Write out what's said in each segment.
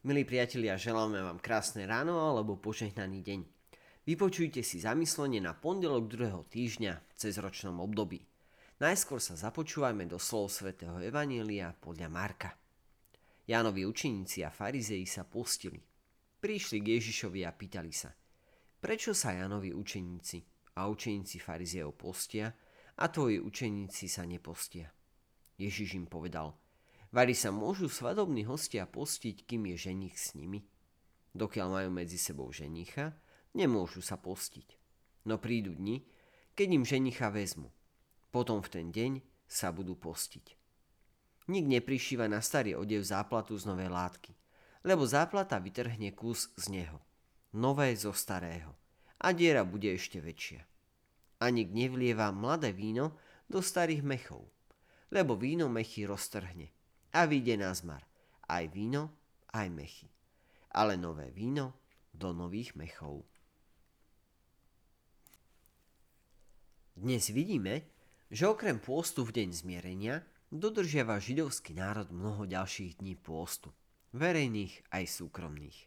Milí priatelia, želáme vám krásne ráno alebo požehnaný deň. Vypočujte si zamyslenie na pondelok 2. týždňa v cezročnom období. Najskôr sa započúvajme do slov svätého Evanielia podľa Marka. Jánovi učeníci a farizei sa postili. Prišli k Ježišovi a pýtali sa, prečo sa Jánovi učeníci a učeníci farizeov postia a tvoji učeníci sa nepostia. Ježiš im povedal – Vari sa môžu svadobní hostia postiť, kým je ženich s nimi? Dokiaľ majú medzi sebou ženicha, nemôžu sa postiť. No prídu dni, keď im ženicha vezmu. Potom v ten deň sa budú postiť. Nik neprišíva na starý odev záplatu z novej látky, lebo záplata vytrhne kus z neho. Nové zo starého. A diera bude ešte väčšia. A nik nevlieva mladé víno do starých mechov, lebo víno mechy roztrhne a vyjde na zmar. Aj víno, aj mechy. Ale nové víno do nových mechov. Dnes vidíme, že okrem pôstu v deň zmierenia dodržiava židovský národ mnoho ďalších dní pôstu, verejných aj súkromných.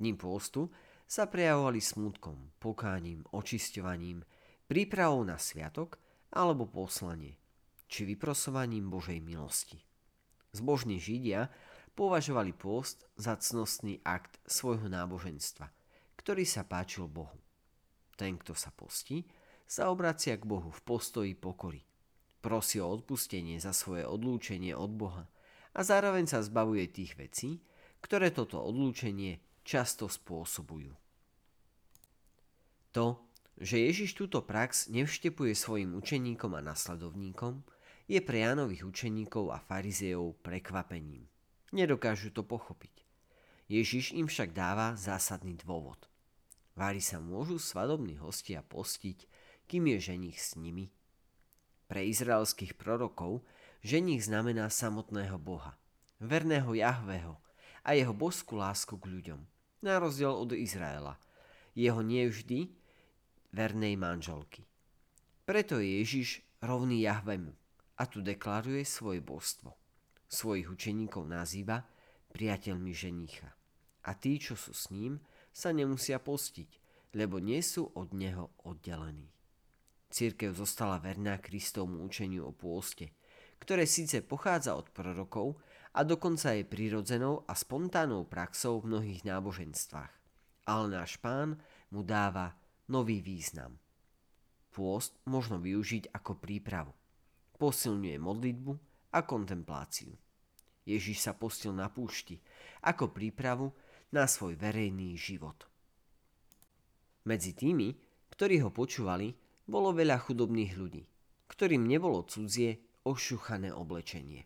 Dní pôstu sa prejavovali smutkom, pokáním, očisťovaním, prípravou na sviatok alebo poslanie, či vyprosovaním Božej milosti. Zbožní Židia považovali pôst za cnostný akt svojho náboženstva, ktorý sa páčil Bohu. Ten, kto sa postí, sa obracia k Bohu v postoji pokory. Prosí o odpustenie za svoje odlúčenie od Boha a zároveň sa zbavuje tých vecí, ktoré toto odlúčenie často spôsobujú. To, že Ježiš túto prax nevštepuje svojim učeníkom a nasledovníkom, je pre Jánových učeníkov a farizeov prekvapením. Nedokážu to pochopiť. Ježiš im však dáva zásadný dôvod. Vári sa môžu svadobní hostia postiť, kým je ženich s nimi. Pre izraelských prorokov ženich znamená samotného Boha, verného Jahveho a jeho božskú lásku k ľuďom, na rozdiel od Izraela, jeho nevždy vernej manželky. Preto je Ježiš rovný Jahvemu, a tu deklaruje svoje božstvo. Svojich učeníkov nazýva priateľmi ženicha. A tí, čo sú s ním, sa nemusia postiť, lebo nie sú od neho oddelení. Církev zostala verná Kristovmu učeniu o pôste, ktoré síce pochádza od prorokov a dokonca je prirodzenou a spontánnou praxou v mnohých náboženstvách. Ale náš pán mu dáva nový význam. Pôst možno využiť ako prípravu posilňuje modlitbu a kontempláciu. Ježiš sa postil na púšti ako prípravu na svoj verejný život. Medzi tými, ktorí ho počúvali, bolo veľa chudobných ľudí, ktorým nebolo cudzie ošuchané oblečenie.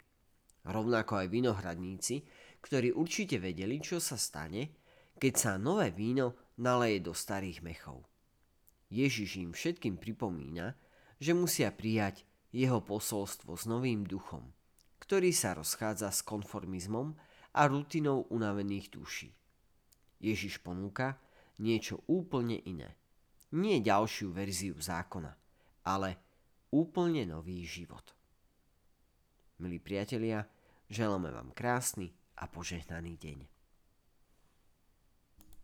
Rovnako aj vinohradníci, ktorí určite vedeli, čo sa stane, keď sa nové víno naleje do starých mechov. Ježiš im všetkým pripomína, že musia prijať jeho posolstvo s novým duchom, ktorý sa rozchádza s konformizmom a rutinou unavených duší. Ježiš ponúka niečo úplne iné. Nie ďalšiu verziu zákona, ale úplne nový život. Milí priatelia, želáme vám krásny a požehnaný deň.